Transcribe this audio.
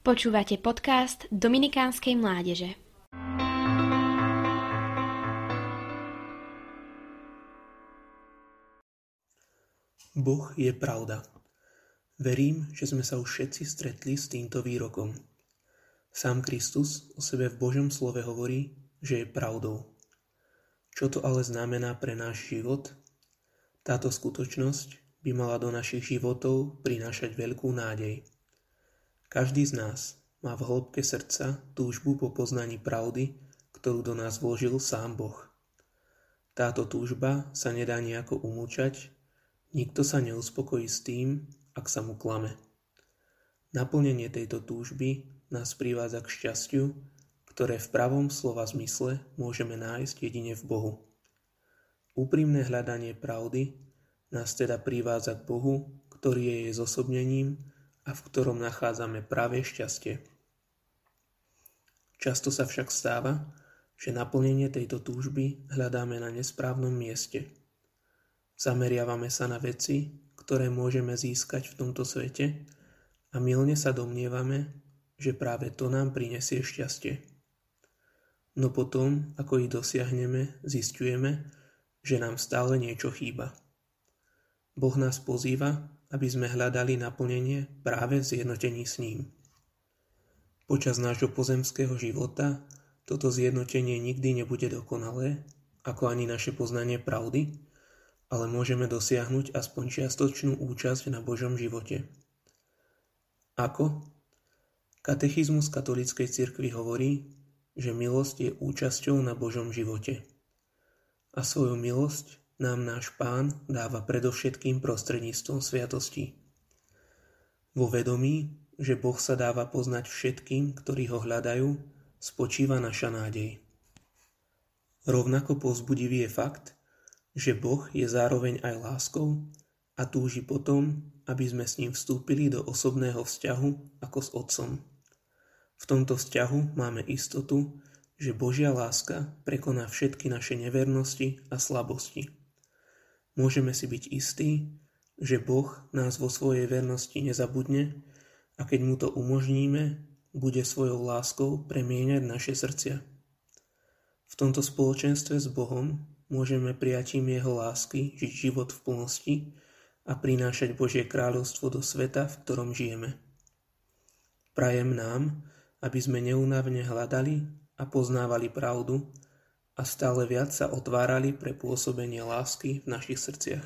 Počúvate podcast Dominikánskej mládeže. Boh je pravda. Verím, že sme sa už všetci stretli s týmto výrokom. Sám Kristus o sebe v Božom slove hovorí, že je pravdou. Čo to ale znamená pre náš život? Táto skutočnosť by mala do našich životov prinášať veľkú nádej. Každý z nás má v hĺbke srdca túžbu po poznaní pravdy, ktorú do nás vložil sám Boh. Táto túžba sa nedá nejako umúčať, nikto sa neuspokojí s tým, ak sa mu klame. Naplnenie tejto túžby nás privádza k šťastiu, ktoré v pravom slova zmysle môžeme nájsť jedine v Bohu. Úprimné hľadanie pravdy nás teda privádza k Bohu, ktorý je jej zosobnením a v ktorom nachádzame práve šťastie. Často sa však stáva, že naplnenie tejto túžby hľadáme na nesprávnom mieste. Zameriavame sa na veci, ktoré môžeme získať v tomto svete a milne sa domnievame, že práve to nám prinesie šťastie. No potom, ako ich dosiahneme, zistujeme, že nám stále niečo chýba. Boh nás pozýva, aby sme hľadali naplnenie práve v zjednotení s ním. Počas nášho pozemského života toto zjednotenie nikdy nebude dokonalé, ako ani naše poznanie pravdy, ale môžeme dosiahnuť aspoň čiastočnú účasť na Božom živote. Ako? Katechizmus katolíckej cirkvi hovorí, že milosť je účasťou na Božom živote. A svoju milosť nám náš Pán dáva predovšetkým prostredníctvom sviatosti. Vo vedomí, že Boh sa dáva poznať všetkým, ktorí ho hľadajú, spočíva naša nádej. Rovnako povzbudivý je fakt, že Boh je zároveň aj láskou a túži potom, aby sme s ním vstúpili do osobného vzťahu ako s Otcom. V tomto vzťahu máme istotu, že Božia láska prekoná všetky naše nevernosti a slabosti. Môžeme si byť istí, že Boh nás vo svojej vernosti nezabudne a keď mu to umožníme, bude svojou láskou premieňať naše srdcia. V tomto spoločenstve s Bohom môžeme prijatím Jeho lásky žiť život v plnosti a prinášať Božie kráľovstvo do sveta, v ktorom žijeme. Prajem nám, aby sme neunavne hľadali a poznávali pravdu, a stále viac sa otvárali pre pôsobenie lásky v našich srdciach.